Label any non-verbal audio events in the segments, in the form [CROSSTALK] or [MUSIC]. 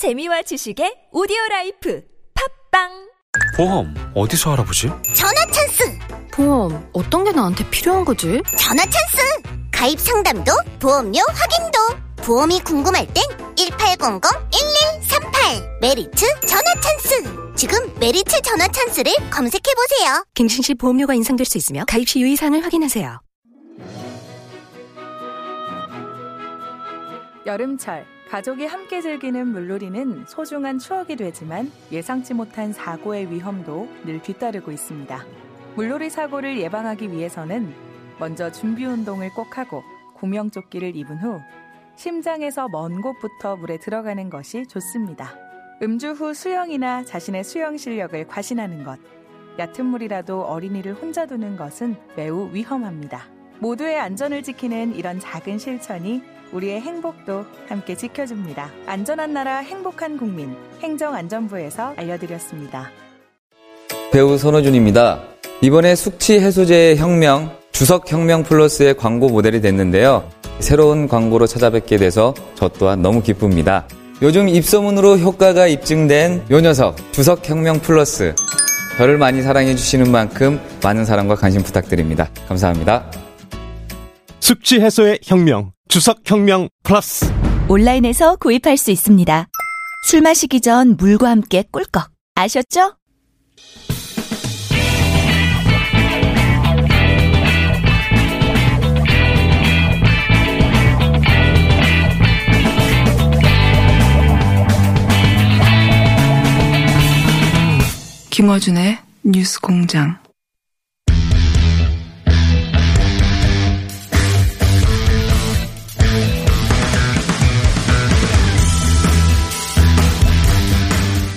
재미와 지식의 오디오 life 팟빵 보험 어디서 알아보지? 전화 찬스! 보험 어떤 게 나한테 필요한 거지? 전화 찬스! 가입 상담도 보험료 확인도 보험이 궁금할 땐 1800-1138 메리츠 전화 찬스! 지금 메리츠 전화 찬스를 검색해보세요. 갱신 시 보험료가 인상될 수 있으며 가입 시 유의사항을 확인하세요. 여름철 가족이 함께 즐기는 물놀이는 소중한 추억이 되지만 예상치 못한 사고의 위험도 늘 뒤따르고 있습니다. 물놀이 사고를 예방하기 위해서는 먼저 준비 운동을 꼭 하고 구명조끼를 입은 후 심장에서 먼 곳부터 물에 들어가는 것이 좋습니다. 음주 후 수영이나 자신의 수영 실력을 과신하는 것, 얕은 물이라도 어린이를 혼자 두는 것은 매우 위험합니다. 모두의 안전을 지키는 이런 작은 실천이 우리의 행복도 함께 지켜줍니다. 안전한 나라 행복한 국민 행정안전부에서 알려드렸습니다. 배우 손호준입니다. 이번에 숙취 해소제의 혁명, 주석 혁명 플러스의 광고 모델이 됐는데요. 새로운 광고로 찾아뵙게 돼서 저 또한 너무 기쁩니다. 요즘 입소문으로 효과가 입증된 요 녀석, 주석 혁명 플러스. 저를 많이 사랑해 주시는 만큼 많은 사랑과 관심 부탁드립니다. 감사합니다. 숙취 해소의 혁명, 주석 혁명 플러스. 온라인에서 구입할 수 있습니다. 술 마시기 전 물과 함께 꿀꺽 아셨죠? 김어준의 뉴스 공장.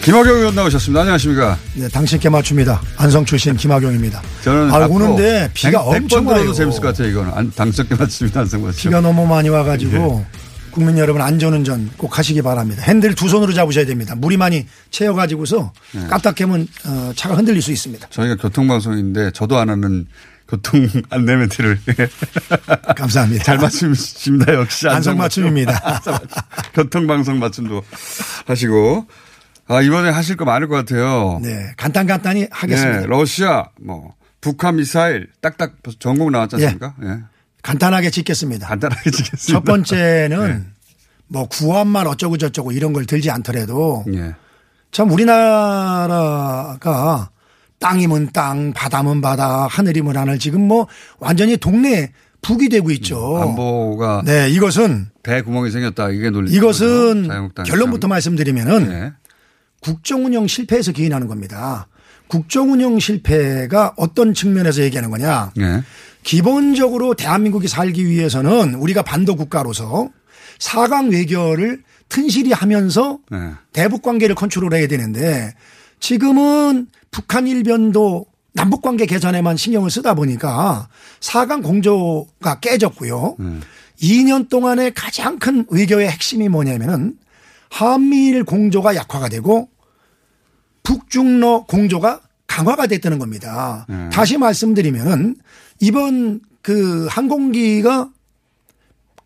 김학용 의원 나오셨습니다. 안녕하십니까. 네, 당신께 맞춥니다. 안성 출신 김학용입니다. 저는 아, 오는데 비가 백- 엄청 백번 들어도 와요. 재밌을 것 같아요, 이거는. 안, 당석게 맞습니다, 안성 맞죠. 비가 너무 많이 와가지고 네. 국민 여러분 안전운전 꼭 하시기 바랍니다. 핸들 두 손으로 잡으셔야 됩니다. 물이 많이 채여가지고서 네. 까딱하면 어, 차가 흔들릴 수 있습니다. 저희가 교통방송인데 저도 안 하는 교통 [LAUGHS] 안내 멘트를. [LAUGHS] 감사합니다. 잘 맞추십니다, 역시. 안성 맞춤입니다. [LAUGHS] 교통방송 맞춤도 하시고. 아, 이번에 하실 거 많을 것 같아요. 네, 간단 간단히 하겠습니다. 네, 러시아, 뭐, 북한 미사일 딱딱 전공 나왔지 않습니까? 예. 간단하게 짓겠습니다. 간단하게 짓겠습니다. 첫 번째는 네. 뭐 구한말 어쩌고 저쩌고 이런 걸 들지 않더라도 예. 참 우리나라가 땅이면 땅, 바다면 바다, 하늘이면 하늘 지금 뭐 완전히 동네 북이 되고 있죠. 안보가 네, 이것은 대구멍이 생겼다. 이게 논리. 이것은 결론부터 말씀드리면은 네. 국정 운영 실패에서 기인하는 겁니다. 국정 운영 실패가 어떤 측면에서 얘기하는 거냐? 네. 기본적으로 대한민국이 살기 위해서는 우리가 반도 국가로서 사강 외교를 튼실히 하면서 네. 대북 관계를 컨트롤해야 되는데 지금은 북한 일변도 남북 관계 개선에만 신경을 쓰다 보니까 사강 공조가 깨졌고요. 2년 동안의 가장 큰 외교의 핵심이 뭐냐면은 한미일 공조가 약화가 되고 북중러 공조가 강화가 됐다는 겁니다. 네. 다시 말씀드리면은 이번 그 항공기가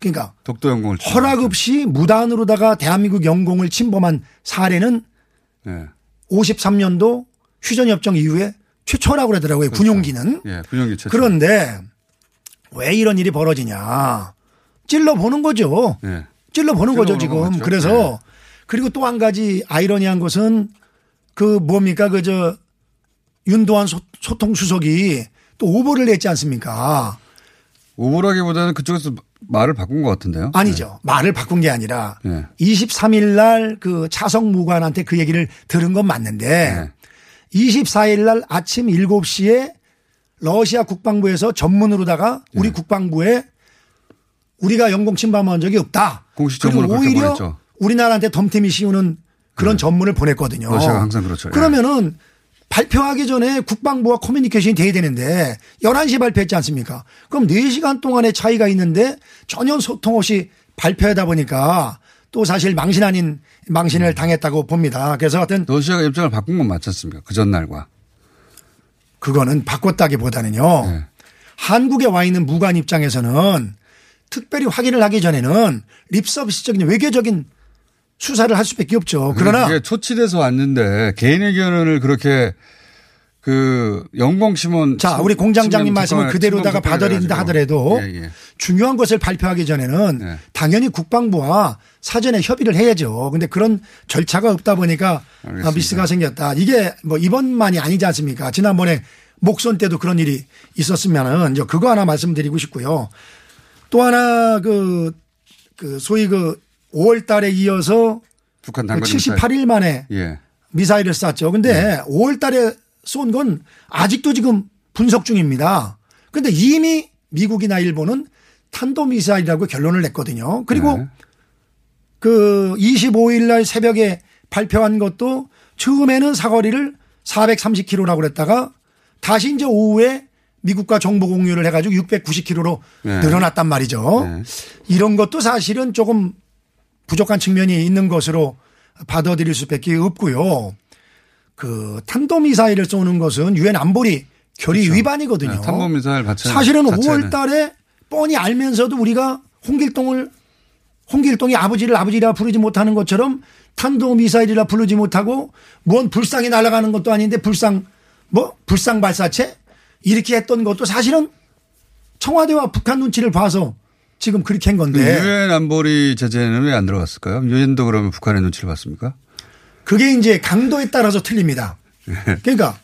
그러니까 독도 영공을 허락 없이 무단으로다가 대한민국 영공을 침범한 사례는 네. 53년도 휴전협정 이후에 최초라고 그러더라고요. 군용기는. 예, 군용기 최초. 그런데 왜 이런 일이 벌어지냐. 찔러 보는 거죠. 예. 찔러 보는 거죠, 지금. 거죠. 그래서 네. 그리고 또 한 가지 아이러니한 것은 그 뭡니까 그 저 윤도한 소, 소통 수석이 또 오보를 냈지 않습니까? 오보라기보다는 그쪽에서 말을 바꾼 것 같은데요. 아니죠. 말을 바꾼 게 아니라 네. 23일 날 그 차성 무관한테 그 얘기를 들은 건 맞는데 24일 날 아침 7시에 러시아 국방부에서 전문으로다가 네. 우리 국방부에 우리가 영공 침범한 적이 없다. 공식 그리고 오히려. 우리나라한테 덤태미 씌우는 그런 전문을 보냈거든요. 러시아가 항상 그렇죠. 예. 그러면은 발표하기 전에 국방부와 커뮤니케이션이 돼야 되는데 11시 발표했지 않습니까? 그럼 4시간 동안의 차이가 있는데 전혀 소통 없이 발표하다 보니까 또 사실 망신 아닌 망신을 당했다고 봅니다. 그래서 하여튼 러시아가 입장을 바꾼 건 맞지 않습니까? 그 전날과. 그거는 바꿨다기보다는요. 네. 한국에 와 있는 무관 입장에서는 특별히 확인을 하기 전에는 립서비스적인 외교적인 수사를 할 수밖에 없죠. 그러나 이게 초치돼서 왔는데 개인 의견을 그렇게 그 영공 심원 자, 우리 공장장님 말씀을 그대로다가 받아들인다 하더라도 예, 예. 중요한 것을 발표하기 전에는 네. 당연히 국방부와 사전에 협의를 해야죠. 근데 그런 절차가 없다 보니까 알겠습니다. 미스가 생겼다. 이게 뭐 이번만이 아니지 않습니까? 지난번에 목선 때도 그런 일이 있었으면은 이제 그거 하나 말씀드리고 싶고요. 또 하나 그, 그 소위 그 5월 달에 이어서 북한 그 단거리 미사일. 78일 만에 예. 미사일을 쐈죠. 근데 5월 달에 쏜 건 아직도 지금 분석 중입니다. 근데 이미 미국이나 일본은 탄도미사일이라고 결론을 냈거든요. 그리고 네. 그 25일 날 새벽에 발표한 것도 처음에는 사거리를 430km라고 그랬다가 다시 이제 오후에 미국과 정보 공유를 해가지고 690km로 네. 늘어났단 말이죠. 네. 이런 것도 사실은 조금 부족한 측면이 있는 것으로 받아들일 수밖에 없고요. 그 탄도미사일을 쏘는 것은 유엔 안보리 결의 위반이거든요. 네, 탄도미사일 자체 사실은 자체는. 5월 달에 뻔히 알면서도 우리가 홍길동을 홍길동이 아버지를 아버지라 부르지 못하는 것처럼 탄도미사일이라 부르지 못하고 뭔 불상이 날아가는 것도 아닌데 불상 뭐 불상 발사체 이렇게 했던 것도 사실은 청와대와 북한 눈치를 봐서 지금 그렇게 한 건데 유엔 안보리 제재는 왜 안 들어갔을까요? 유엔도 그러면 북한의 눈치를 봤습니까? 그게 이제 강도에 따라서 틀립니다. 그러니까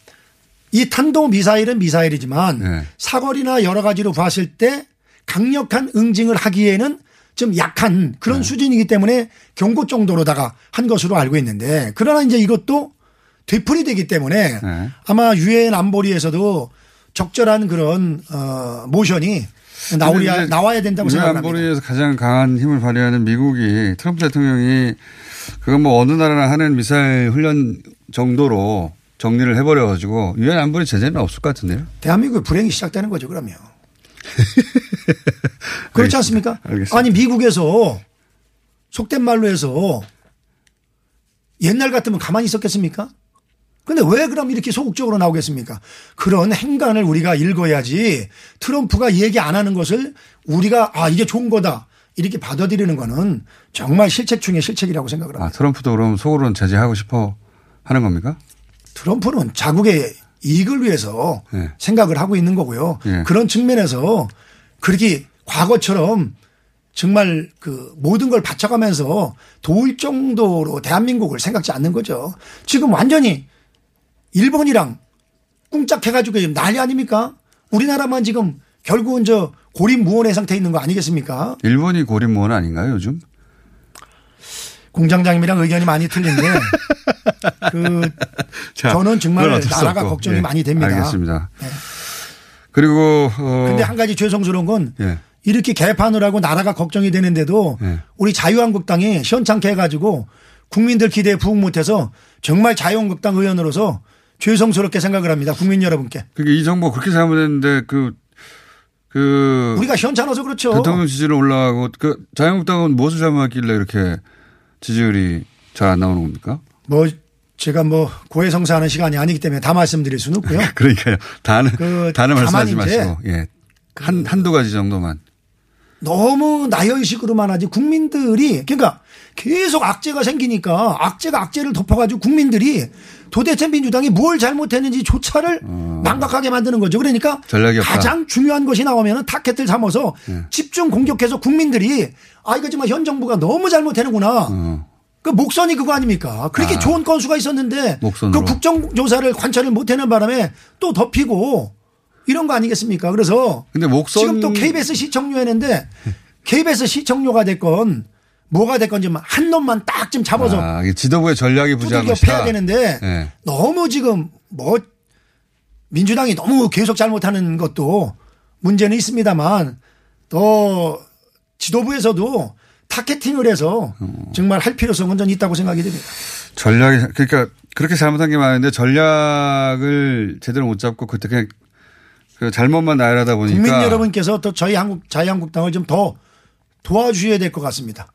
이 탄도 미사일은 미사일이지만 네. 사거리나 여러 가지로 봤을 때 강력한 응징을 하기에는 좀 약한 그런 네. 수준이기 때문에 경고 정도로다가 한 것으로 알고 있는데 그러나 이제 이것도 되풀이 되기 때문에 네. 아마 유엔 안보리에서도 적절한 그런 어 모션이 나오야 나와야 된다고 생각합니다. 안보리에서 가장 강한 힘을 발휘하는 미국이 트럼프 대통령이 그건 뭐 어느 나라나 하는 미사일 훈련 정도로 정리를 해버려 가지고 유엔 안보리 제재는 없을 것 같은데요. 대한민국의 불행이 시작되는 거죠, 그러면. [LAUGHS] 그렇지 않습니까? 알겠습니다. 아니, 미국에서 속된 말로 해서 옛날 같으면 가만히 있었겠습니까? 근데 왜 그럼 이렇게 소극적으로 나오겠습니까? 그런 행간을 우리가 읽어야지 트럼프가 얘기 안 하는 것을 우리가 아, 이게 좋은 거다. 이렇게 받아들이는 거는 정말 실책 중에 실책이라고 생각을 합니다. 아, 트럼프도 그럼 속으로는 제재하고 싶어 하는 겁니까? 트럼프는 자국의 이익을 위해서 네. 생각을 하고 있는 거고요. 예. 그런 측면에서 그렇게 과거처럼 정말 그 모든 걸 바쳐가면서 도울 정도로 대한민국을 생각지 않는 거죠. 지금 완전히 일본이랑 꿍짝해가지고 지금 난리 아닙니까? 우리나라만 지금 결국은 저 고립무원의 상태에 있는 거 아니겠습니까? 일본이 고립무원 아닌가요, 요즘? 공장장님이랑 의견이 많이 틀린데 [LAUGHS] 그 자, 저는 정말 나라가 없고. 걱정이 예, 많이 됩니다. 알겠습니다. 그리고 어 근데 한 가지 죄송스러운 건 예. 이렇게 개판을 하고 나라가 걱정이 되는데도 예. 우리 자유한국당이 시원찮게 해가지고 국민들 기대에 부응 못해서 정말 자유한국당 의원으로서 죄송스럽게 생각을 합니다. 국민 여러분께. 그게 이 정부 그렇게 잘못했는데 그, 그. 우리가 시원찮아서 그렇죠. 대통령 지지율 올라가고 그 자유한국당은 무엇을 잘못했길래 이렇게 지지율이 잘 안 나오는 겁니까? 뭐 제가 뭐 고해성사하는 시간이 아니기 때문에 다 말씀드릴 수는 없고요. [LAUGHS] 그러니까요. 다는, 그 다는 말씀하지 마시고. 예. 한, 한두 가지 정도만. 너무 나열식으로만 하지 국민들이 그러니까 계속 악재가 생기니까 악재가 악재를 덮어가지고 국민들이 도대체 민주당이 뭘 잘못했는지 조차를 망각하게 만드는 거죠. 그러니까 어. 가장 중요한 것이 나오면은 타켓을 잡아서 예. 집중 공격해서 국민들이 아 이거 정말 현 정부가 너무 잘못해는구나. 어. 그 목선이 그거 아닙니까? 그렇게 아. 좋은 건수가 있었는데 목선으로. 그 국정조사를 관찰을 못하는 바람에 또 덮이고 이런 거 아니겠습니까? 그래서 근데 목선. 지금 또 KBS 시청료 했는데 KBS 시청료가 됐건 뭐가 됐건 좀한 놈만 딱 좀 잡아서 아, 지도부의 전략이 부재한 것이다. 패야 되는데 예. 너무 지금 뭐 민주당이 너무 계속 잘못하는 것도 문제는 있습니다만 또 지도부에서도 타겟팅을 해서 정말 할 필요성은 전 있다고 생각이 됩니다. 전략이, 그러니까 그렇게 잘못한 게 많은데 전략을 제대로 못 잡고 그때 그냥 그 잘못만 나열하다 보니까. 국민 여러분께서 또 저희 한국 자유한국당을 좀 더 도와주셔야 될 것 같습니다.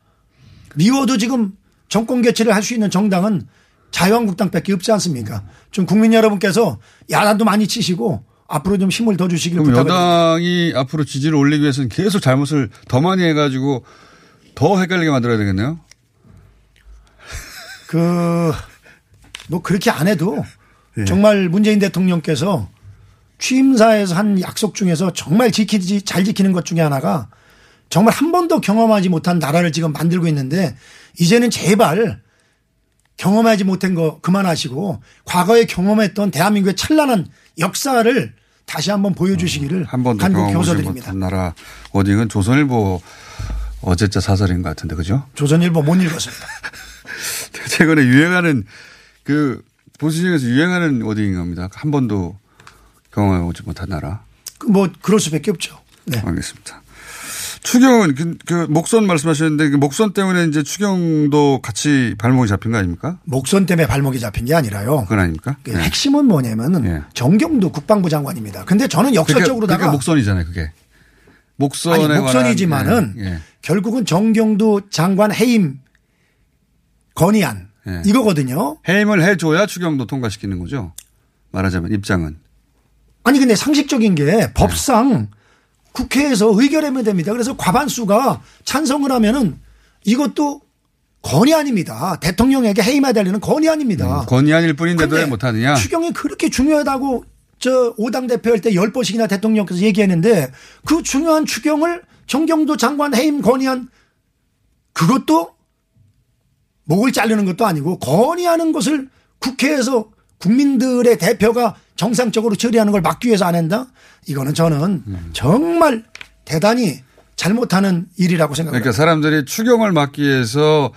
미워도 지금 정권 개최를 할 수 있는 정당은 자유한국당밖에 없지 않습니까? 좀 국민 여러분께서 야단도 많이 치시고 앞으로 좀 힘을 더 주시길 부탁드립니다. 여당이 앞으로 지지를 올리기 위해서는 계속 잘못을 더 많이 해가지고 더 헷갈리게 만들어야 되겠네요. [LAUGHS] 그, 뭐 그렇게 안 해도 예. 정말 문재인 대통령께서 취임사에서 한 약속 중에서 정말 지키지, 잘 지키는 것 중에 하나가 정말 한 번도 경험하지 못한 나라를 지금 만들고 있는데 이제는 제발 경험하지 못한 거 그만하시고 과거에 경험했던 대한민국의 찬란한 역사를 다시 한번 보여주시기를 한 번도 간곡히 호소드립니다. 나라 어디는 조선일보 어제자 사설인 것 같은데 그죠? 조선일보 못 읽었습니다. [LAUGHS] 최근에 유행하는 그 보수 중에서 유행하는 어디인 겁니다. 한 번도 경험해보지 못한 나라. 그뭐 그럴 수밖에 없죠. 네. 알겠습니다. 추경은 그, 그 목선 말씀하셨는데 그 목선 때문에 이제 추경도 같이 발목이 잡힌 거 아닙니까? 목선 때문에 발목이 잡힌 게 아니라요. 그건 아닙니까? 그 핵심은 뭐냐면은 예. 정경도 국방부 장관입니다. 근데 저는 역설적으로다가 그러니까, 그러니까 목선이잖아요, 그게. 목선에 아니, 목선이지만은 예. 결국은 정경도 장관 해임 건의안 예. 이거거든요. 해임을 해줘야 추경도 통과시키는 거죠. 말하자면 입장은. 아니 근데 상식적인 게 법상 국회에서 의결하면 됩니다. 그래서 과반수가 찬성을 하면은 이것도 건의안입니다. 대통령에게 해임해달라는 건의안입니다. 음, 건의안일 뿐인데도 왜 못하느냐. 추경이 그렇게 중요하다고 저 5당 대표할 때 10번씩이나 대통령께서 얘기했는데 그 중요한 추경을 정경도 장관 해임 건의안 그것도 목을 자르는 것도 아니고 건의하는 것을 국회에서 국민들의 대표가 정상적으로 처리하는 걸 막기 위해서 안 한다? 이거는 저는 정말 대단히 잘못하는 일이라고 생각합니다. 그러니까 사람들이 추경을 막기 위해서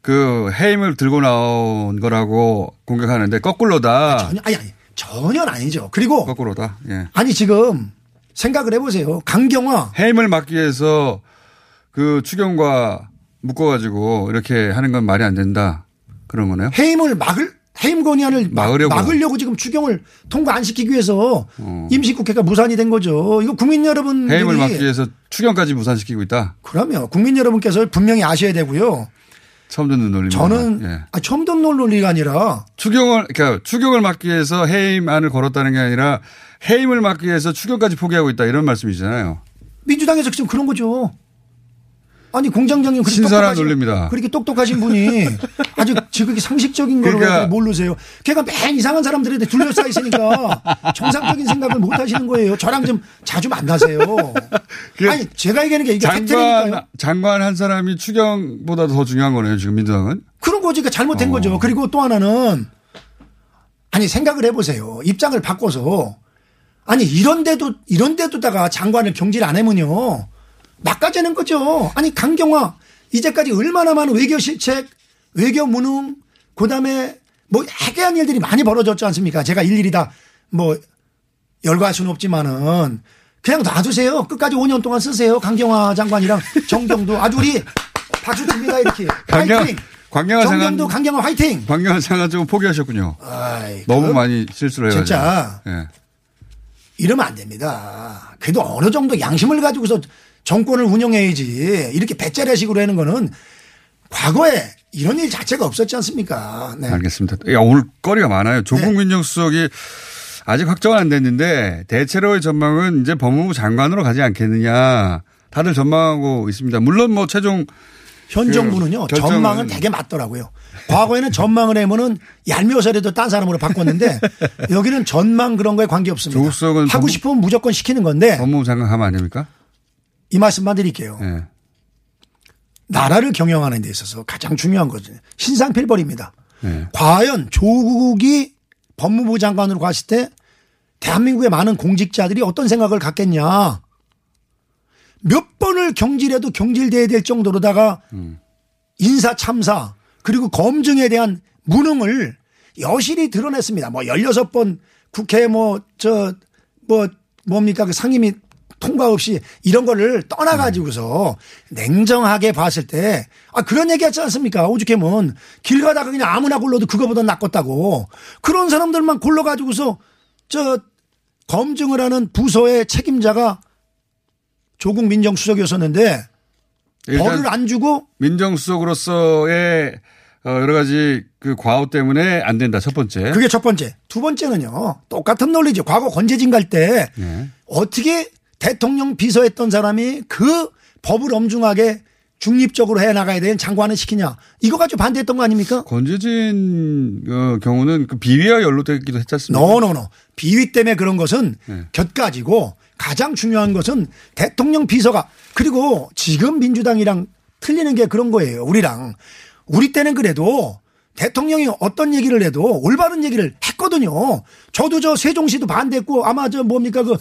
그 해임을 들고 나온 거라고 공격하는데 거꾸로다. 전혀, 아니, 아니, 전혀 아니죠. 그리고 거꾸로다. 예. 아니 지금 생각을 해보세요. 강경화 해임을 막기 위해서 그 추경과 묶어가지고 이렇게 하는 건 말이 안 된다. 그런 거네요. 해임을 막을 해임 건의안을 막- 막으려고. 막으려고 지금 추경을 통과 안 시키기 위해서 임시국회가 무산이 된 거죠. 이거 국민 여러분들이 어. 해임을 막기 위해서 추경까지 무산시키고 있다. 그러면 국민 여러분께서 분명히 아셔야 되고요. 처음 듣는 논리입니다. 저는 예. 아, 처음 듣는 논리가 아니라 추경을 그러니까 추경을 막기 위해서 해임안을 걸었다는 게 아니라 해임을 막기 위해서 추경까지 포기하고 있다 이런 말씀이잖아요. 민주당에서 지금 그런 거죠. 아니 공장장님 그렇게 신선한 논리입니다. 그렇게 똑똑하신 분이 [LAUGHS] 아주 지극히 상식적인 거를 그러니까- 왜 모르세요. 걔가 맨 이상한 사람들한테 둘러싸여 있으니까 정상적인 생각을 못 하시는 거예요. 저랑 좀 자주 만나세요. 아니 제가 얘기하는 게 이게 장관. 장관 한 사람이 추경보다 더 중요한 거네요. 지금 민주당은. 그런 거지. 그러니까 잘못된 어. 거죠. 그리고 또 하나는 아니 생각을 해보세요. 입장을 바꿔서 아니 이런데도 이런데도다가 장관을 경질 안 하면요 막가지는 거죠. 아니 강경화 이제까지 얼마나 많은 외교 실책, 외교 무능, 그다음에 뭐 해괴한 일들이 많이 벌어졌지 않습니까? 제가 일일이 다뭐 열거할 수는 없지만은 그냥 놔두세요. 끝까지 5년 동안 쓰세요. 강경화 장관이랑 정경도 아주 우리 박수 칩니다 이렇게. 강경- 화이팅. 강경화 장관- 정경도 강경화 화이팅. 광경한 장관 좀 포기하셨군요. 아이, 너무 그- 많이 실수를 해가지고. 진짜. 예. 이러면 안 됩니다. 그래도 어느 정도 양심을 가지고서 정권을 운영해야지 이렇게 배짜라식으로 하는 거는 과거에 이런 일 자체가 없었지 않습니까? 네. 알겠습니다. 야, 오늘 거리가 많아요. 조국 민정수석이 아직 확정은 안 됐는데 대체로의 전망은 이제 법무부 장관으로 가지 않겠느냐. 다들 전망하고 있습니다. 물론 뭐 최종 현 정부는요 그 전망은 되게 맞더라고요. 과거에는 전망을 하면은 얄미워서라도 딴 사람으로 바꿨는데 [LAUGHS] 여기는 전망 그런 거에 관계 없습니다. 조국 수석은 하고 싶으면 무조건 시키는 건데 법무부 장관 가면 안 됩니까? 이 말씀만 드릴게요. 예. 나라를 경영하는 데 있어서 가장 중요한 것은 신상필벌입니다. 예. 과연 조국이 법무부 장관으로 갔을 때 대한민국의 많은 공직자들이 어떤 생각을 갖겠냐. 몇 번을 경질해도 경질돼야 될 정도로다가 인사 참사 그리고 검증에 대한 무능을 여실히 드러냈습니다. 뭐 16번 국회 뭐 저 뭐 뭡니까 그 상임위 통과 없이 이런 거를 떠나가지고서 냉정하게 봤을 때, 아, 그런 얘기 하지 않습니까? 오죽하면 길 가다가 그냥 아무나 골라도 그거보다 낫겠다고. 그런 사람들만 골라가지고서 저 검증을 하는 부서의 책임자가 조국 민정수석이었었는데 벌을 안 주고 민정수석으로서의 어, 여러 가지 그 과오 때문에 안 된다. 첫 번째. 그게 첫 번째. 두 번째는요. 똑같은 논리죠. 과거 권재진 갈때 네. 어떻게 대통령 비서했던 사람이 그 법을 엄중하게 중립적으로 해 나가야 되는 장관을 시키냐. 이거 가지고 반대했던 거 아닙니까? 권재진 어, 경우는 그 비위와 연루되기도 했지 않습니까? 노노노. 비위 때문에 그런 것은 네. 곁가지고 가장 중요한 것은 대통령 비서가 그리고 지금 민주당이랑 틀리는 게 그런 거예요. 우리랑. 우리 때는 그래도 대통령이 어떤 얘기를 해도 올바른 얘기를 했거든요. 저도 저 세종시도 반대했고 아마 저 뭡니까 그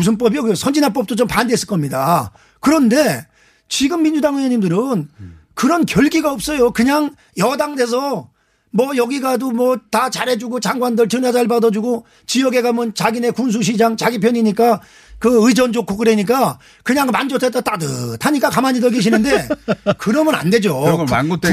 무슨 법이요? 그 선진화법도 좀 반대했을 겁니다. 그런데 지금 민주당 의원님들은 그런 결기가 없어요. 그냥 여당 돼서 뭐 여기 가도 뭐 다 잘해주고 장관들 전화 잘 받아주고 지역에 가면 자기네 군수시장 자기 편이니까 그 의전 좋고 그러니까 그냥 만족했다 따뜻하니까 가만히 더 계시는데 [LAUGHS] 그러면 안 되죠.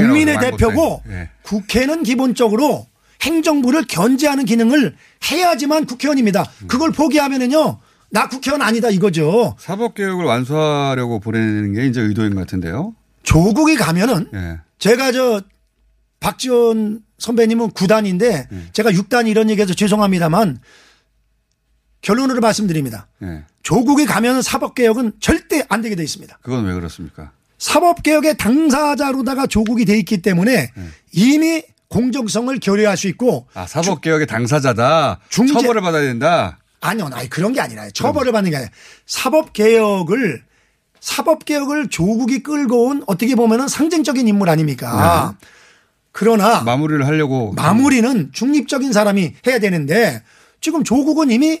국민의 그래요, 대표고. 예. 국회는 기본적으로 행정부를 견제하는 기능을 해야지만 국회의원입니다. 그걸 포기하면은요. 나 국회의원 아니다 이거죠. 사법개혁을 완수하려고 보내는 게 이제 의도인 것 같은데요. 조국이 가면은 예. 제가 저 박지원 선배님은 9단인데 제가 6단 이런 얘기해서 죄송합니다만 결론으로 말씀드립니다. 예. 조국이 가면 사법개혁은 절대 안 되게 돼 있습니다. 그건 왜 그렇습니까? 사법개혁의 당사자로다가 조국이 돼 있기 때문에 이미 공정성을 결여할 수 있고 아, 사법개혁의 당사자다. 중재- 처벌을 받아야 된다. 아니요, 아니 그런 게 아니라 처벌을 받는 게 아니라 사법 개혁을 사법 개혁을 조국이 끌고 온 어떻게 보면은 상징적인 인물 아닙니까? 그러나 마무리를 하려고. 마무리는 중립적인 사람이 해야 되는데 지금 조국은 이미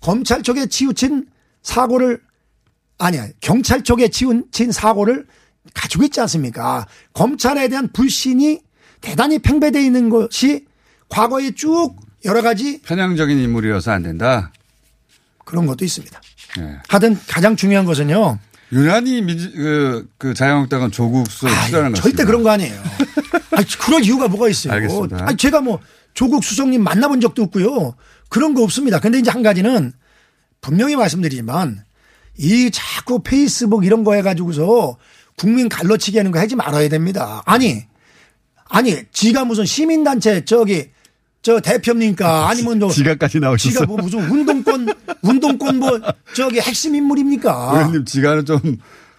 검찰 쪽에 치우친 사고를 아니야 경찰 쪽에 치우친 사고를 가지고 있지 않습니까? 검찰에 대한 불신이 대단히 팽배되어 있는 것이 과거에 쭉 여러 가지 편향적인 인물이어서 안 된다. 그런 것도 있습니다. 예. 하여튼 가장 중요한 것은요. 유난히 민주, 그, 그 자유한국당은 조국 수석을 싫어하는 것 절대. 그런 거 아니에요. [LAUGHS] 아니, 그럴 이유가 뭐가 있어요. 알겠습니다. 아니, 제가 뭐 조국 수석님 만나본 적도 없고요. 그런 거 없습니다. 근데 이제 한 가지는 분명히 말씀드리지만 이 자꾸 페이스북 이런 거 해가지고서 국민 갈라치기 하는 거 하지 말아야 됩니다. 아니, 아니, 지가 무슨 시민단체 저기 저 대표입니까? 아니면 뭐 지가까지 나오셨어. 지가 뭐 무슨 운동권 운동권 뭐 저기 핵심 인물입니까? 의원님 지가는 좀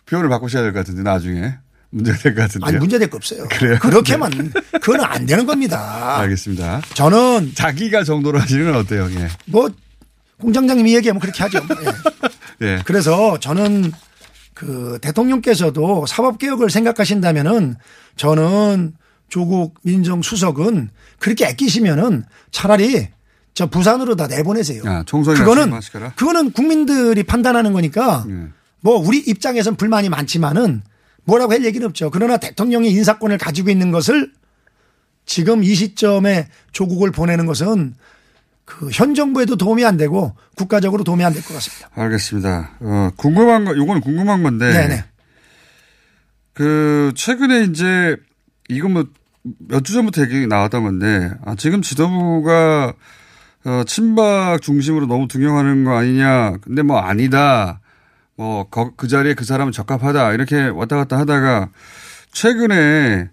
표현을 바꾸셔야 될 것 같은데 나중에 문제가 될 것 같은데요. 아니 문제 될 거 없어요. 그래요? 그렇게만 그건 안 되는 겁니다. 알겠습니다. 저는 자기가 정도로 하시는 건 어때요? 예. 뭐 공장장님이 얘기하면 그렇게 하죠. 예. [LAUGHS] 예. 그래서 저는 그 대통령께서도 사법 개혁을 생각하신다면은 저는 조국 민정수석은 그렇게 아끼시면은 차라리 저 부산으로 다 내보내세요. 아, 총선이 그거는? 그거는 국민들이 판단하는 거니까 예. 뭐 우리 입장에선 불만이 많지만은 뭐라고 할 얘기는 없죠. 그러나 대통령이 인사권을 가지고 있는 것을 지금 이 시점에 조국을 보내는 것은 그 현 정부에도 도움이 안 되고 국가적으로 도움이 안 될 것 같습니다. 알겠습니다. 어, 궁금한 거, 요거는 궁금한 건데. 네네. 그, 최근에 이제, 이거 뭐, 몇 주 전부터 얘기 나왔던 건데, 아, 지금 지도부가, 어, 친박 중심으로 너무 등용하는 거 아니냐. 근데 뭐 아니다. 뭐, 거- 그 자리에 그 사람은 적합하다. 이렇게 왔다 갔다 하다가, 최근에,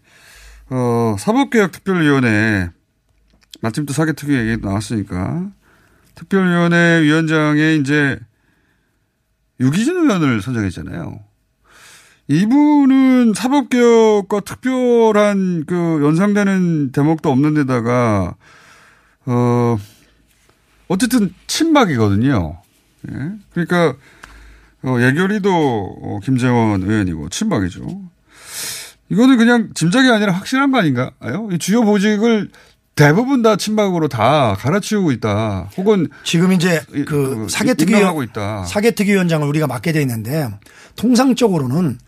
어, 사법개혁특별위원회, 마침 또 사개특위 얘기 나왔으니까, 특별위원회 위원장에 이제 유기준 의원을 선정했잖아요. 이분은 사법개혁과 특별한 그 연상되는 대목도 없는 데다가, 어, 어쨌든 친박이거든요. 예. 그러니까, 어, 예결위도 어, 김재원 의원이고 친박이죠. 이거는 그냥 짐작이 아니라 확실한 거 아닌가요? 이 주요 보직을 대부분 다 친박으로 다 갈아치우고 있다. 혹은 지금 이제 이- 그그 사개특위 임명하고 있다. 사개특위 위원장을 우리가 맡게 돼 있는데 통상적으로는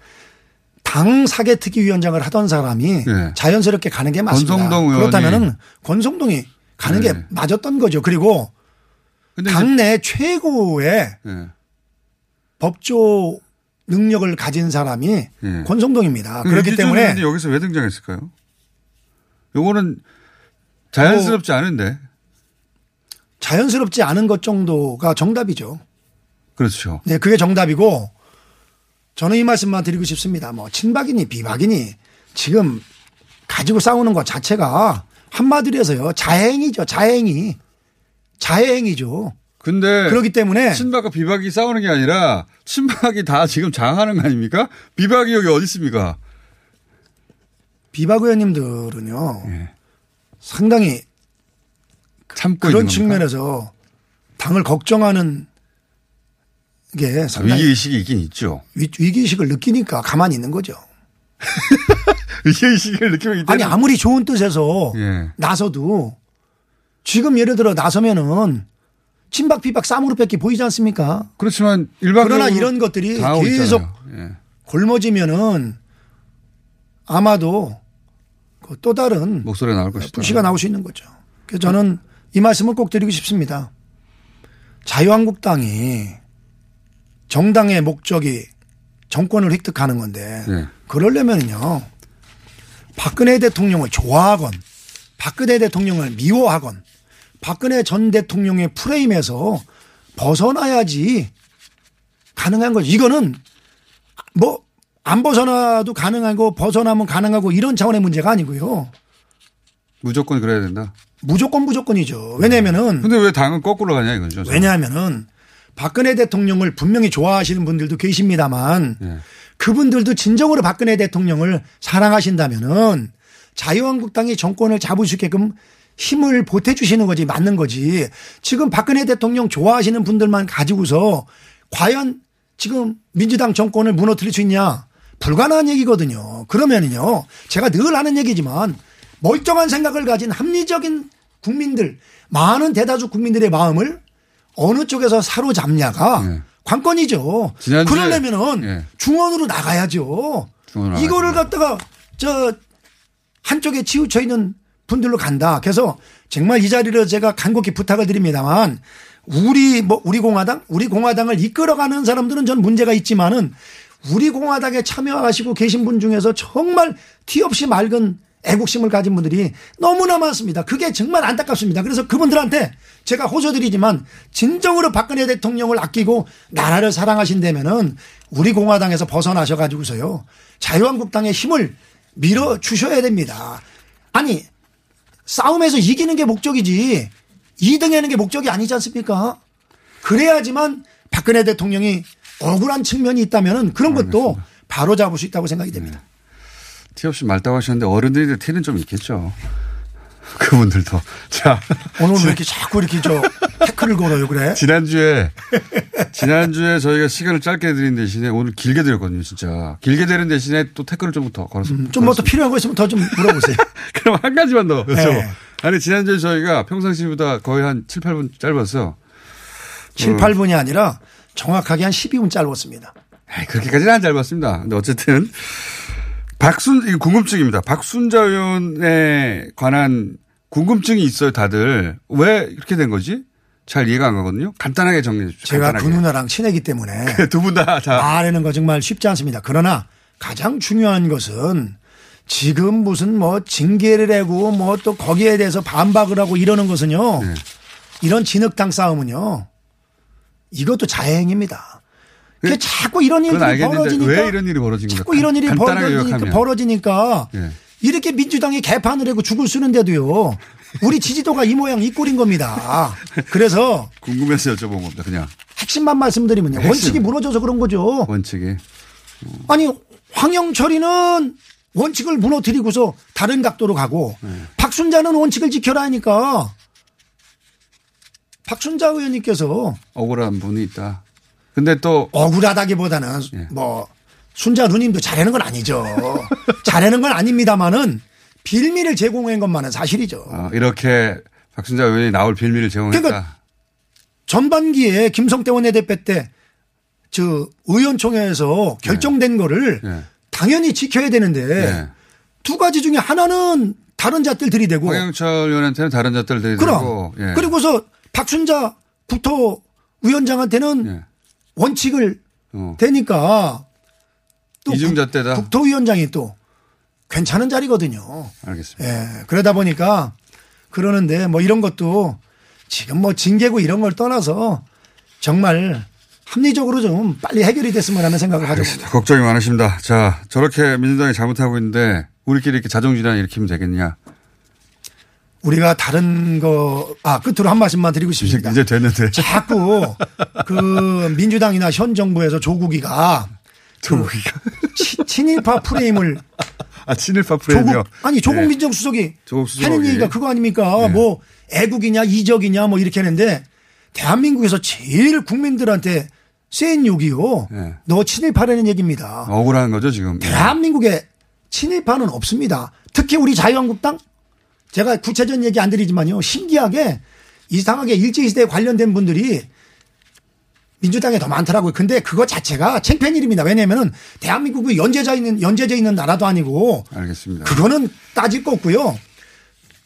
당 사개특위 위원장을 하던 사람이 네. 자연스럽게 가는 게 맞습니다. 그렇다면은 권성동이 가는 네. 게 맞았던 거죠. 그리고 당내 최고의 예. 법조 능력을 가진 사람이 예. 권성동입니다. 그 그렇기 때문에 여기서 왜 등장했을까요? 요거는 자연스럽지 뭐 않은데. 자연스럽지 않은 것 정도가 정답이죠. 그렇죠. 네, 그게 정답이고 저는 이 말씀만 드리고 싶습니다. 뭐 친박이니 비박이니 지금 가지고 싸우는 것 자체가 한마디로 해서요. 자행이죠. 자행이. 자행이죠. 근데 그렇기 때문에 친박과 비박이 싸우는 게 아니라 친박이 다 지금 장하는 거 아닙니까? 비박이 여기 어디 있습니까? 비박 의원님들은요 예. 상당히 참고 그런? 측면에서 당을 걱정하는 게 아, 상당히 위기 의식이 있긴 있죠. 위, 위기의식을 느끼니까 가만히 있는 거죠. [LAUGHS] 위기 의식을 느끼면 이때 아니 아무리 좋은 뜻에서 예. 나서도 지금 예를 들어 나서면은 친박 비박 쌈으로밖에 보이지 않습니까? 그렇지만 일반적으로 그러나 이런 것들이 계속. 예. 골머지면은 아마도 그또 다른 목소리가 나올 것이다. 불씨가 나올 수 있는 거죠. 그래서 저는 이 말씀을 꼭 드리고 싶습니다. 자유한국당이 정당의 목적이 정권을 획득하는 건데 네. 그러려면요 박근혜 대통령을 좋아하건 박근혜 대통령을 미워하건 박근혜 전 대통령의 프레임에서 벗어나야지 가능한 거죠. 이거는 뭐 안 벗어나도 가능하고 벗어나면 가능하고 이런 차원의 문제가 아니고요. 무조건 그래야 된다. 무조건 무조건이죠. 왜냐면은 근데 왜 당은 거꾸로 가냐 이거죠. 왜냐하면은 박근혜 대통령을 분명히 좋아하시는 분들도 계십니다만 예. 그분들도 진정으로 박근혜 대통령을 사랑하신다면은 자유한국당이 정권을 잡을 수 있게끔 힘을 보태주시는 거지 맞는 거지. 지금 박근혜 대통령 좋아하시는 분들만 가지고서 과연 지금 민주당 정권을 무너뜨릴 수 있냐? 불가능한 얘기거든요. 그러면은요. 제가 늘 하는 얘기지만 멀쩡한 생각을 가진 합리적인 국민들, 많은 대다수 국민들의 마음을 어느 쪽에서 사로잡냐가 네. 관건이죠. 그러려면은 예. 중원으로 나가야죠. 중원으로 이거를 나가야죠. 갖다가 저 한쪽에 치우쳐 있는 분들로 간다. 그래서 정말 이 자리를 제가 간곡히 부탁을 드립니다만 우리 뭐 우리 공화당 우리 공화당을 이끌어가는 사람들은 전 문제가 있지만은 우리 공화당에 참여하시고 계신 분 중에서 정말 티 없이 맑은 애국심을 가진 분들이 너무나 많습니다. 그게 정말 안타깝습니다. 그래서 그분들한테 제가 호소드리지만 진정으로 박근혜 대통령을 아끼고 나라를 사랑하신다면은 우리 공화당에서 벗어나셔 가지고서요. 자유한국당의 힘을 밀어 주셔야 됩니다. 아니 싸움에서 이기는 게 목적이지 2등하는 게 목적이 아니지 않습니까? 그래야지만 박근혜 대통령이 억울한 측면이 있다면은 그런 것도 바로 잡을 수 있다고 생각이 됩니다. 티 없이 맑다고 하셨는데 어른들이 티는 좀 있겠죠. [LAUGHS] 그분들도. 자. 오늘 왜 이렇게 자꾸 이렇게 저 태클을 걸어요 그래? [LAUGHS] 지난주에, 지난주에 저희가 시간을 짧게 드린 대신에 오늘 길게 드렸거든요, 진짜. 길게 드린 대신에 또 태클을 좀 더 걸어서. 좀뭐 더 필요한 거 있으면 더 좀 물어보세요. [LAUGHS] 그럼 한 가지만 더. 그렇죠. 네. 아니, 지난주에 저희가 평상시보다 거의 한 7, 8분 짧았어. 7, 8분이 아니라 정확하게 한 12분 짧았습니다. 에이, 그렇게까지는 안 짧았습니다. 근데 어쨌든 박순 이거 궁금증입니다. 박순자 의원에 관한 궁금증이 있어요, 다들. 왜 이렇게 된 거지? 잘 이해가 안 가거든요. 간단하게 정리해 주십시오. 제가 그 누나랑 친하기 때문에 [LAUGHS] 두 분 다 다. 말하는 거 정말 쉽지 않습니다. 그러나 가장 중요한 것은 지금 무슨 뭐 징계를 하고 뭐 또 거기에 대해서 반박을 하고 이러는 것은요. 네. 이런 진흙탕 싸움은요. 이것도 자행입니다. 그 자꾸 이런 일이 벌어지니까 왜 이런 일이 벌어진 겁니까? 자꾸 이런 일이 벌어지니까. 벌어지니까 예. 이렇게 민주당이 개판을 하고 죽을 쓰는데도요. 우리 지지도가 이 모양 이 꼴인 겁니다. 그래서 [LAUGHS] 궁금해서 여쭤본 겁니다. 그냥 핵심만 말씀드리면요. 핵심. 원칙이 무너져서 그런 거죠. 원칙이. 아니 황영철이는 원칙을 무너뜨리고서 다른 각도로 가고 네. 박순자는 원칙을 지켜라 하니까 박순자 의원님께서 억울한 분이 있다. 근데 또 억울하다기보다는 예. 뭐 순자 누님도 잘하는 건 아니죠. [LAUGHS] 잘하는 건 아닙니다만은 빌미를 제공한 것만은 사실이죠. 어, 이렇게 박순자 의원이 나올 빌미를 제공했다. 그러니까 전반기에 김성태 원내대표 때 저 의원총회에서 결정된 거를 예. 당연히 지켜야 되는데 예. 두 가지 중에 하나는 다른 잣들 들이대고 황영철 의원한테는 다른 잣들을 들이대고 그럼 예. 그리고서 박순자 국토위원장한테는 예. 원칙을 어. 대니까 또 이중잣대다. 국, 토위원장이 또 괜찮은 자리거든요. 알겠습니다. 예. 그러다 보니까 그러는데 뭐 이런 것도 지금 뭐 징계고 이런 걸 떠나서 정말 합리적으로 좀 빨리 해결이 됐으면 하는 생각을 알겠습니다. 걱정이 많으십니다. 자, 저렇게 민주당이 잘못하고 있는데 우리끼리 이렇게 자정질환 일으키면 되겠냐. 우리가 다른 거, 아, 끝으로 한 말씀만 드리고 싶습니다. 이제 됐는데. 자꾸 그 민주당이나 현 정부에서 조국이가 조국이가. 그 친일파 프레임을 [LAUGHS] 아, 친일파 프레임이요? 조국, 아니, 조국 네. 민정수석이 조국. 하는 얘기가 그거 아닙니까? 네. 뭐 애국이냐 이적이냐 뭐 이렇게 하는데 대한민국에서 제일 국민들한테 센 욕이요. 네. 너 친일파라는 얘기입니다. 억울한 거죠, 지금. 대한민국에 친일파는 없습니다. 특히 우리 자유한국당 제가 구체적인 얘기 안 드리지만요. 신기하게 이상하게 일제시대에 관련된 분들이 민주당에 더 많더라고요. 근데 그거 자체가 창피한 일입니다. 왜냐면은 대한민국이 연재자 있는, 연재자 있는 나라도 아니고 알겠습니다. 그거는 따질 거 없고요.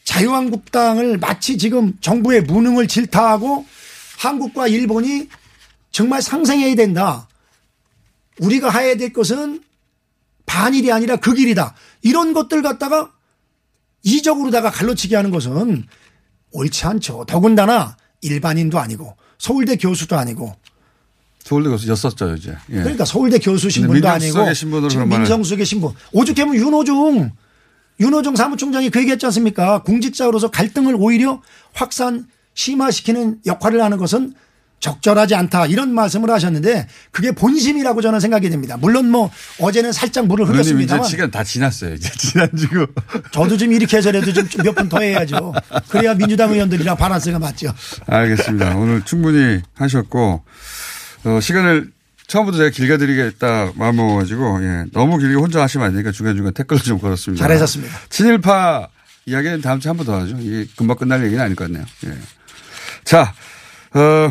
자유한국당을 마치 지금 정부의 무능을 질타하고 한국과 일본이 정말 상생해야 된다. 우리가 해야 될 것은 반일이 아니라 극일이다. 이런 것들 갖다가 이적으로다가 갈라치기 하는 것은 옳지 않죠. 더군다나 일반인도 아니고 서울대 교수도 아니고 서울대 교수였었죠, 이제. 예. 그러니까 서울대 교수 신분도 아니고 지금 민정수석의 신분. 오죽하면 윤호중 윤호중 사무총장이 그 얘기했지 않습니까? 공직자로서 갈등을 오히려 확산 심화시키는 역할을 하는 것은 적절하지 않다 이런 말씀을 하셨는데 그게 본심이라고 저는 생각이 됩니다. 물론 뭐 어제는 살짝 물을 의원님 이제 흘렸습니다만 시간 다 지났어요. 이제 지난주고. 저도 좀 이렇게 해서라도 좀 몇 분 더 해야죠. 그래야 민주당 의원들이랑 바란스가 맞죠. 알겠습니다. 오늘 충분히 하셨고, 어, 시간을 처음부터 제가 길게 드리겠다 마음 먹어가지고, 예. 너무 길게 혼자 하시면 안 되니까 중간중간 댓글을 좀 걸었습니다. 잘하셨습니다. 친일파 이야기는 다음 주에 한 번 더 하죠. 이게 금방 끝날 얘기는 아닐 것 같네요. 예. 자, 어,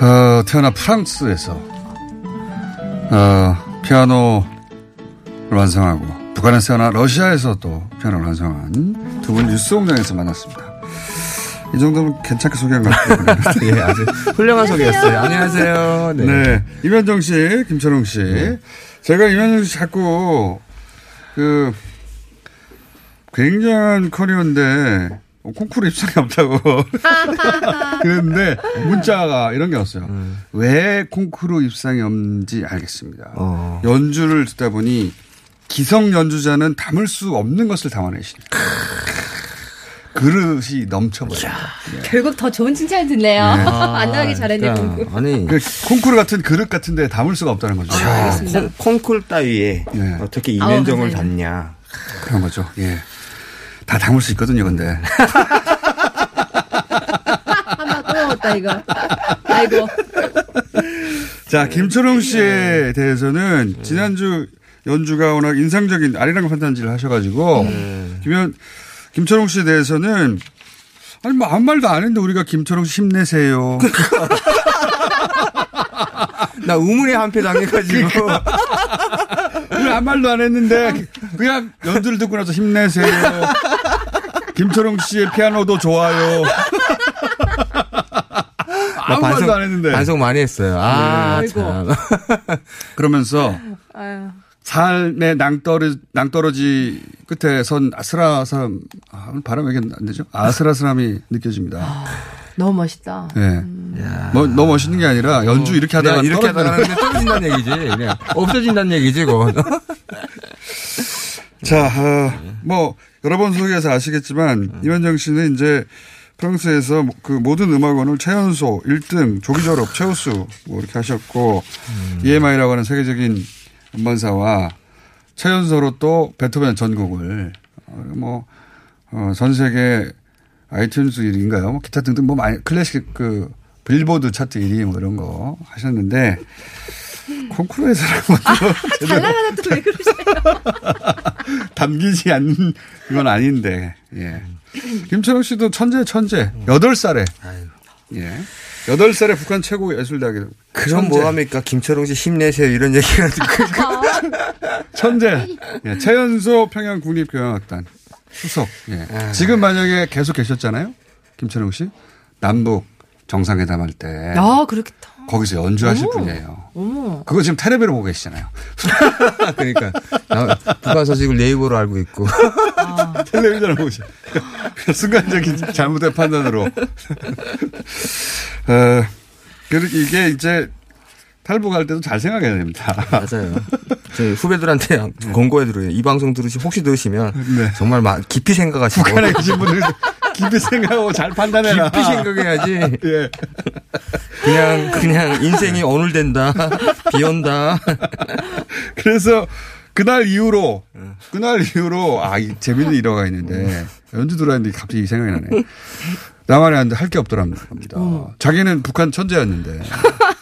어, 태어나 프랑스에서 어, 피아노를 완성하고 북한에서 태어나 러시아에서 또 피아노를 완성한 두 분 뉴스 공장에서 만났습니다. 이 정도면 괜찮게 소개한 것 같아요. [LAUGHS] 예, 아주 훌륭한 소개였어요. 안녕하세요. 네. 네. 이면정 씨, 김철웅 씨. 제가 이면정 씨 자꾸 그 굉장한 커리어인데 어, 콩쿠르 입상이 없다고 [LAUGHS] 그랬는데 문자가 이런 게 왔어요. 왜 콩쿠르 입상이 없는지 알겠습니다. 어. 연주를 듣다 보니 기성 연주자는 담을 수 없는 것을 담아내시네요. [LAUGHS] 그릇이 넘쳐버려요. 결국 더 좋은 칭찬을 듣네요. 네. [LAUGHS] 안 나가기 잘했네, 그러니까, 공부. 아니. 그 콩쿠르 같은 그릇 같은 데 담을 수가 없다는 거죠. 자, 콩, 콩쿨 따위에 어떻게 이면정을 감사해요. 닿냐. 그런 거죠. 예. 다 담을 수 있거든요, 근데. 한번 끊어먹었다, 이거. 아이고. 자, 김철웅 씨에 대해서는 지난주 연주가 워낙 인상적인 아리랑 판단지를 하셔가지고, 김현, 김철웅 씨에 대해서는 아니, 뭐, 아무 말도 안 했는데 우리가 김철웅 씨 힘내세요. [LAUGHS] 나 우물에 한패 당해가지고. 우리 아무 말도 안 했는데 그냥 연주를 듣고 나서 힘내세요. 김철웅 씨의 피아노도 좋아요. 아무 말도 안 했는데. 반성 많이 했어요. 아, 네. 참. 그러면서 아유. 삶의 낭떠러, 낭떠러지 끝에 선 아슬아슬함, 아, 오늘 발음 왜 이렇게 안 되죠? 아슬아슬함이 느껴집니다. 너무 멋있다. 예. 뭐, 너무 멋있는 게 아니라 연주 이렇게 하다가 이렇게 떨어진다는 하다가 떨어진다는 얘기지. 그냥 없어진다는 얘기지, 그건. [LAUGHS] 자, 어, 뭐 여러 번 소개해서 아시겠지만 이현정 씨는 이제 프랑스에서 그 모든 음악원을 최연소 1등 조기 졸업 최우수 뭐 이렇게 하셨고 EMI라고 하는 세계적인 음반사와 최연소로 또 베토벤 전곡을 어, 뭐전 세계 아이튠즈 1위인가요? 뭐 기타 등등 뭐 많이 클래식 그 빌보드 차트 1위 뭐 이런 거 하셨는데 콩쿠르에서는 뭐잘 나가다 또 왜 그러세요? [LAUGHS] 담기지 않는 건 아닌데 예. 김철웅 씨도 천재 천재 여덟 살에 예. 여덟 살에 북한 최고 예술대학에 그럼 뭐합니까? 김철웅 씨 힘내세요. 이런 얘기가 [LAUGHS] 천재. 예, 최연소 평양 국립교향악단 수석. 예. 아. 지금 만약에 계속 계셨잖아요. 김철웅 씨. 남북 정상회담 할 때. 아, 그렇겠다. 거기서 연주하실 어머. 분이에요. 어머. 그거 지금 텔레비로 보고 계시잖아요. [LAUGHS] 그러니까 나 북한 소식을 네이버로 알고 있고 [LAUGHS] 텔레비전을 보고 계시 순간적인 잘못된 판단으로. [LAUGHS] 어, 그 이게 이제 탈북할 때도 잘 생각해야 됩니다. 맞아요. 저희 후배들한테 권고해드려요. 이 방송 들으시 혹시 들으시면 정말 막 깊이 생각하시고 네. 북한에 계신 분들 깊이 생각하고 잘 판단해라. 깊이 생각해야지. 예. 그냥 그냥 인생이 오늘된다. [LAUGHS] 비온다. 그래서 그날 이후로 그날 이후로 아, 이 재밌는 일화가 있는데 연주 들어왔는데 갑자기 이 생각이 나네. 나만이 안돼 할게 없더랍니다. 자기는 북한 천재였는데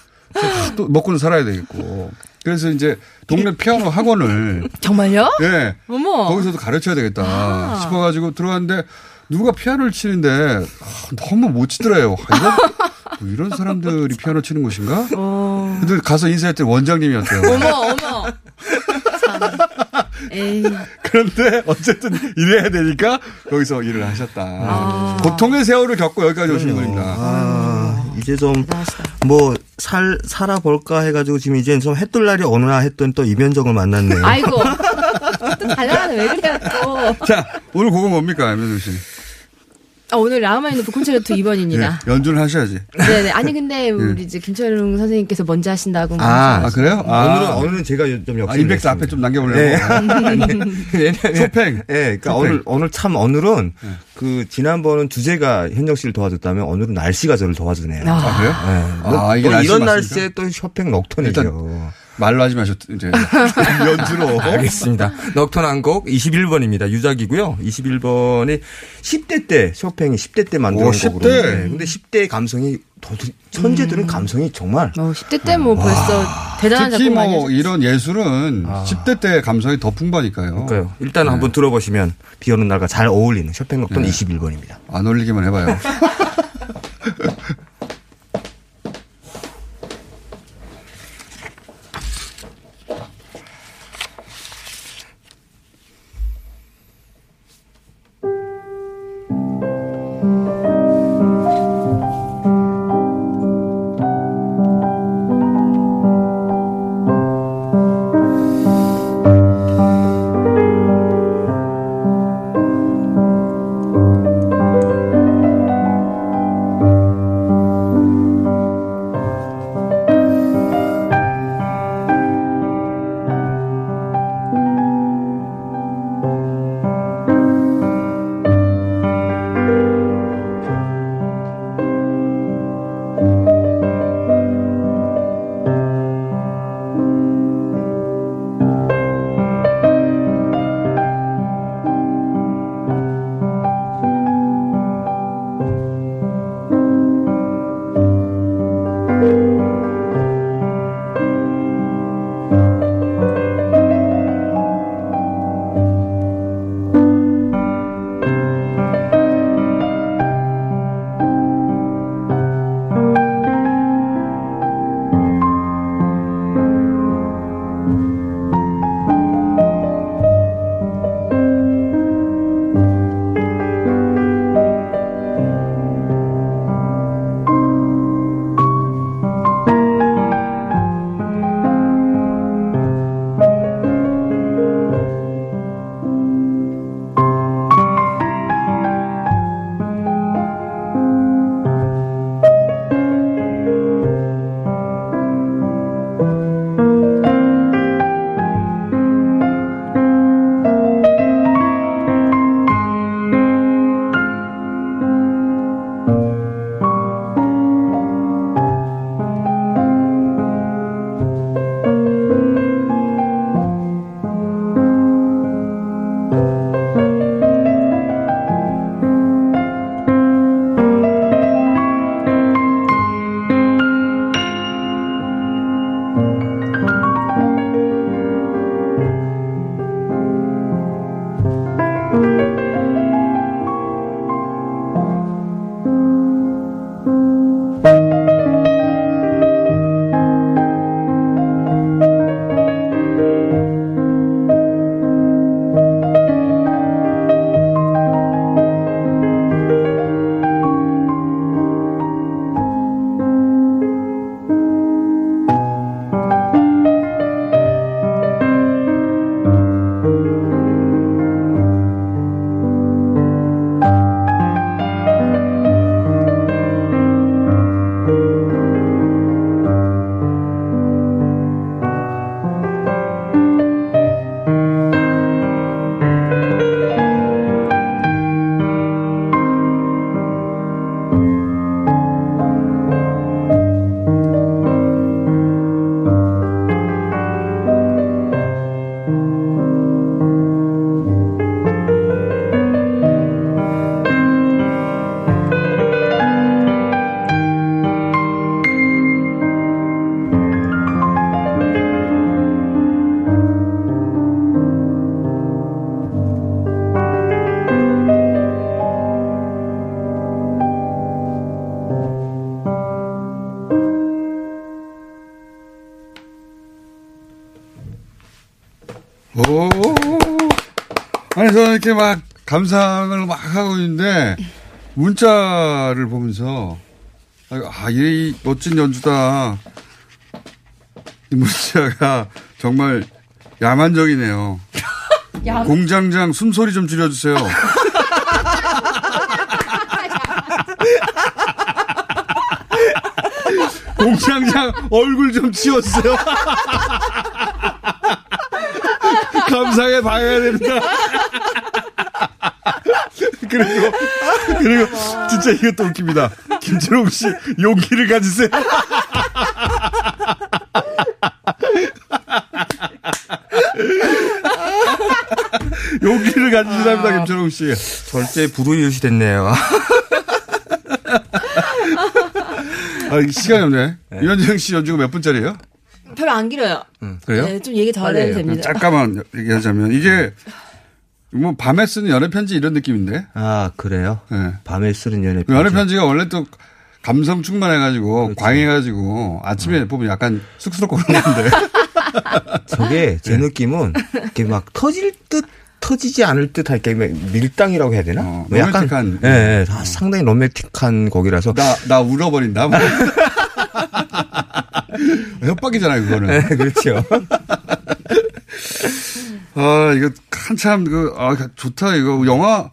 [LAUGHS] 또 먹고는 살아야 되겠고. 그래서 이제 동네 피아노 학원을 정말요? 예. 어머. 거기서도 가르쳐야 되겠다 아. 싶어가지고 들어왔는데 누가 피아노를 치는데 아, 너무 못 치더래요. 아, 이런, 뭐 이런 사람들이 피아노 치는 곳인가? [LAUGHS] 어. 근데 가서 인사했더니 원장님이었대요. [LAUGHS] 어머, 어머. 그런데 어쨌든 일해야 되니까 거기서 일을 하셨다. 고통의 세월을 겪고 여기까지 오신 겁니다. 아, 이제 좀 뭐 살 살아볼까 해가지고 지금 이제 좀 해뜰 날이 오나 했더니 또 임현정을 만났네요. 아이고. [LAUGHS] 또 달려가는 왜 그래요, 또. 자, 오늘 곡은 뭡니까, 임현정 씨? 아, 오늘 라흐마니노프 콘체르토 2번입니다. 예, 연주를 하셔야지. 네네. 아니, 근데 [LAUGHS] 우리 이제 김철웅 선생님께서 먼저 하신다고. 아, 그래요? 아. 오늘은 오늘은 제가 좀 역시 아, 인백스 앞에 좀 남겨보려고. 네. 네. 쇼팽. [LAUGHS] 예, 그러니까 쇼팽. 오늘 오늘 참 오늘은 그 지난번은 주제가 현정 씨를 도와줬다면 오늘은 날씨가 저를 도와주네요. 아, 그래요? 네. 아, 뭐, 이게 뭐 날씨 이런 맞습니까? 날씨에 또 쇼팽 녹턴이죠. 말로 하지 마셨, 이제. [LAUGHS] 연주로. 알겠습니다. 넉턴 한 곡 21번입니다. 유작이고요. 21번이 10대 때 쇼팽이 10대 때 만든 오, 곡으로. 10대? 네. 근데 10대의 감성이 천재들은 감성이 정말 어, 10대 때 뭐 벌써 대단한 특히 작품 많이 뭐. 이런 예술은 10대 때 감성이 더 풍부하니까요. 그러니까요. 일단 한번 들어보시면 비 오는 날과 잘 어울리는 쇼팽 녹턴 네. 21번입니다. 안 올리기만 해봐요. [LAUGHS] 이렇게 막 감상을 막 하고 있는데 문자를 보면서 아, 이 멋진 연주다. 이 문자가 정말 야만적이네요. [LAUGHS] 야. 공장장 숨소리 좀 줄여주세요. [LAUGHS] 공장장 얼굴 좀 치워주세요. [LAUGHS] 감상해 봐야 됩니다. 그리고, 그리고, 진짜 이것도 웃깁니다. 김철웅 씨, 용기를 가지세요. [LAUGHS] 용기를 가지시랍니다, 김철웅 씨. 절대 불우이웃이 됐네요. 아, 시간이 없네. 이현정 씨 연주가 몇 분짜리예요? 별로 안 길어요. 그래요? 네, 좀 얘기 더 해도 됩니다. 잠깐만 얘기하자면 이게 뭐 밤에 쓰는 연애 편지 이런 느낌인데. 아 그래요? 네. 밤에 쓰는 연애 편지. 연애 편지가 원래 또 감성 충만해가지고 그렇죠. 광해가지고 아침에 어. 보면 약간 쑥스럽고 그런 건데. [LAUGHS] 저게 제 네. 느낌은 이렇게 막 터질 듯 터지지 않을 듯 할 게 밀당이라고 해야 되나? 어, 뭐 로맨틱한. 예, 네, 네, 상당히 로맨틱한 곡이라서. 나, 나 울어버린다. 뭐. [LAUGHS] 협박이잖아요, 그거는. 네, 그렇죠. [LAUGHS] 아, 이거 한참 그, 아, 좋다, 이거. 영화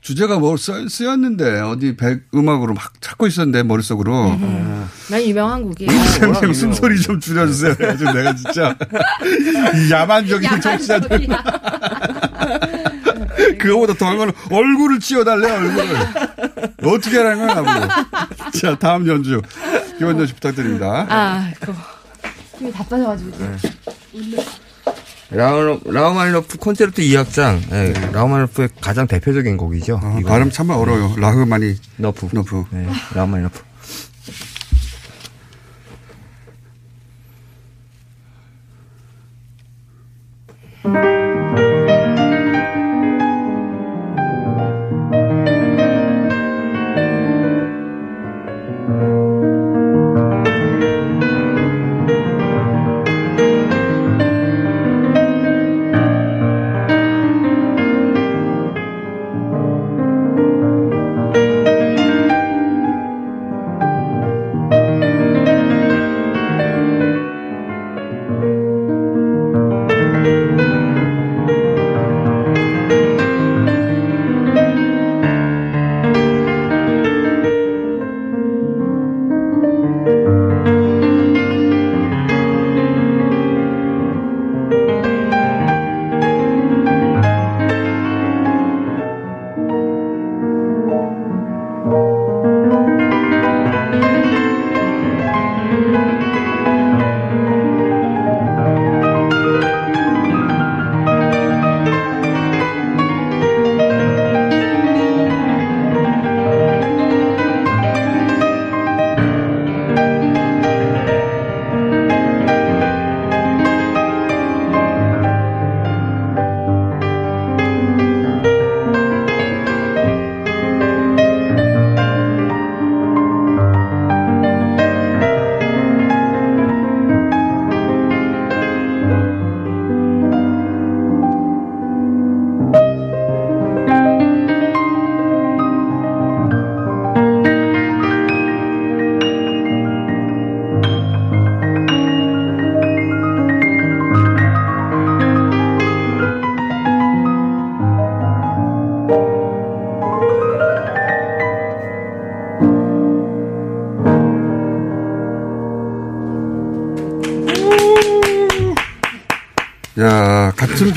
주제가 뭐 쓰, 였는데 어디 백 음악으로 막 찾고 있었는데, 머릿속으로. 음. 많이 유명한 곡이에요. 선생님 숨소리 좀 줄여주세요. 그래가지고 내가 진짜. 야만적인 정치자들. [LAUGHS] 그거보다 더한 거는 얼굴을 치워달래, 얼굴을. 어떻게 하라는 거야, 나보고. 자, 다음 연주. 김원전 씨 부탁드립니다. 아, 그거. 힘이 다 빠져가지고. 네. 라흐, 라흐마니노프 콘체르토 2악장. 네, 네. 라흐마니노프의 가장 대표적인 곡이죠. 아, 발음 참 어려워요. 라흐마니. 너프. 너프. 네, 라흐마니노프.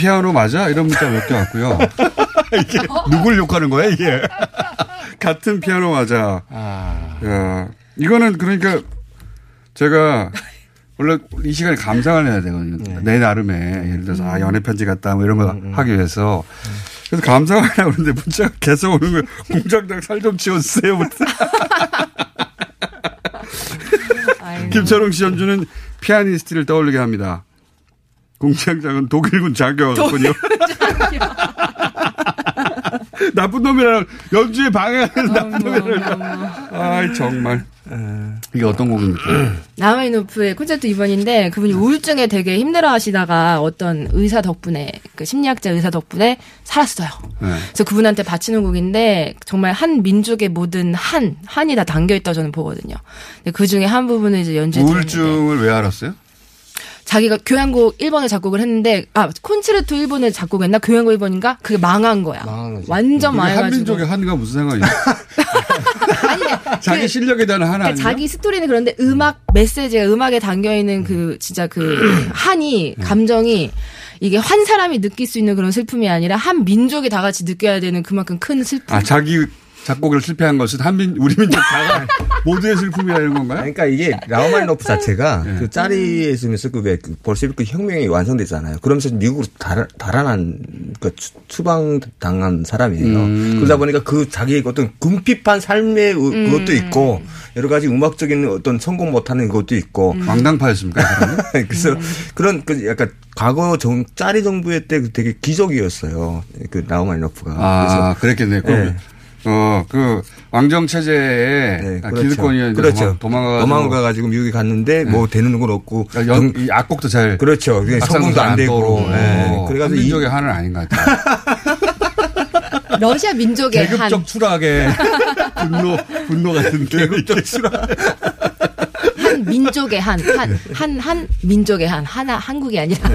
피아노 맞아? 이런 문자 몇 개 왔고요. [LAUGHS] 이게 누굴 욕하는 거야, 이게? [LAUGHS] 같은 피아노 맞아. 아. 야, 이거는 그러니까 제가 원래 이 시간에 감상을 해야 되거든요. 네. 내 나름의 예를 들어서 아, 음. 아 연애 편지 같다 뭐 이런 거 음, 음. 하기 위해서 그래서 감상을 하려고 그러는데 문자가 계속 오는 거예요. [LAUGHS] 공장장 살 좀 치워주세요. 김철웅 씨 연주는 피아니스트를 떠올리게 합니다. 공장장은 독일군 장교군요. [LAUGHS] 나쁜 놈이라는 연주에 방해하는 나쁜 놈이라는. 아 정말. 이게 어떤 곡입니까? [CLEARS THROAT] 라마이노프의 콘서트 2번인데 그분이 우울증에 되게 힘들어 하시다가 어떤 의사 덕분에 그 심리학자 의사 덕분에 살았어요. 네. 그래서 그분한테 바치는 곡인데 정말 한 민족의 모든 한 한이 다 담겨 있다 고 저는 보거든요. 근데 그 중에 한 부분을 이제 연주해 드렸는데 우울증을 왜 알았어요? 자기가 교향곡 1번을 작곡을 했는데 아 콘체르토 1번을 작곡했나 교향곡 1번인가 그게 망한 거야. 완전 그게 망해가지고. 한민족의 한과 무슨 상관이야? [LAUGHS] [LAUGHS] 자기 실력에 대한 한 그러니까 아니야? 자기 스토리는 그런데 음악 메시지가 음악에 담겨 있는 그 진짜 그 한이 감정이 이게 한 사람이 느낄 수 있는 그런 슬픔이 아니라 한 민족이 다 같이 느껴야 되는 그만큼 큰 슬픔. 아 자기 작곡을 실패한 것은 한민 우리 민족 다 모두의 슬픔이라는 건가요? 그러니까 이게 라우마니노프 자체가 그 짜리에 있으면서 그왜 볼셰비크 혁명이 완성됐잖아요. 그러면서 미국으로 달, 달아난 그 추- 추방 당한 사람이에요. 음. 그러다 보니까 그 자기의 어떤 궁핍한 삶의 우- 음. 그것도 있고 여러 가지 음악적인 어떤 성공 못하는 것도 있고 왕당파였습니까? [LAUGHS] 그래서 그런 그 약간 과거 정, 짜리 정부의 때 되게 기적이었어요. 그 라우마니노프가. 아 그랬겠네. 그럼 네. 어 그 왕정 체제에 아, 기득권이 그렇죠. 도망가가지고 도망가 가지고 미국에 갔는데 뭐 되는 건 없고 아, 연- 이 악곡도 잘 그렇죠. 성공도 안 되고. 예. 그래가지고 한민족의 한은 아닌 것 같아요. [LAUGHS] 러시아 민족의 한. 계급적 추락에 [LAUGHS] 분노 분노 같은데 계급적 추락. 한 민족의 한, 한, 한, 한 민족의 한, 하나, 한국이 아니라.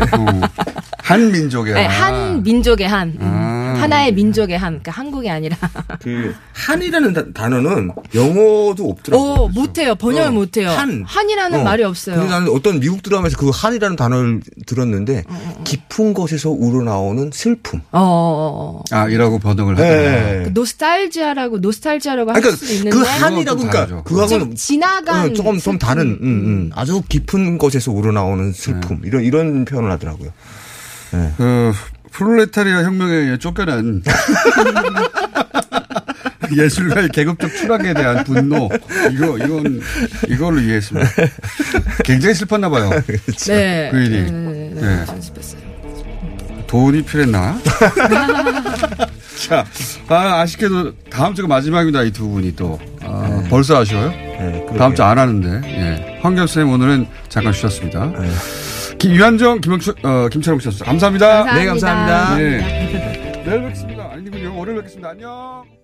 한 민족의 네, 한. 한 민족의 한. 음. 아. 하나의 민족의 한. 그러니까 한국이 아니라. 그 한이라는 다- 단어는 영어도 없더라고요. 오, 못해요. 번역을 어, 못해요. 한. 한이라는 어. 말이 없어요. 근데 나는 어떤 미국 드라마에서 그 한이라는 단어를 들었는데 깊은 곳에서 우러나오는 슬픔. 어, 어, 어. 아 이라고 번역을 네. 하더라고요. 그 노스탈지아라고, 노스탈지아라고 할 그러니까 수 있는데. 그 한이라고 그러니까 그거하고는 좀 지나간. 어, 조금 좀 다른 음, 음. 아주 깊은 곳에서 우러나오는 슬픔 네. 이런 이런 표현을 하더라고요. 그 프롤레타리아 혁명에 쫓겨난 [LAUGHS] 예술가의 계급적 추락에 대한 분노 이거 이건 이걸로 이해했습니다. 굉장히 슬펐나 봐요. 네. 그 일이. 네, 네, 네, 네. 네. 슬펐어요. 돈이 필요했나? [LAUGHS] 자, 아, 아쉽게도 다음 주가 마지막입니다. 이 두 분이 또. 아, 벌써 아쉬워요? 다음 주 안 하는데. 예. 황교수님 오늘은 잠깐 쉬셨습니다. 김, 유한정, 김영철, 어, 김철웅 씨였습니다. 감사합니다. 네, 감사합니다. 네. 내일 뵙겠습니다. 아니군요. 월요일 뵙겠습니다. 안녕.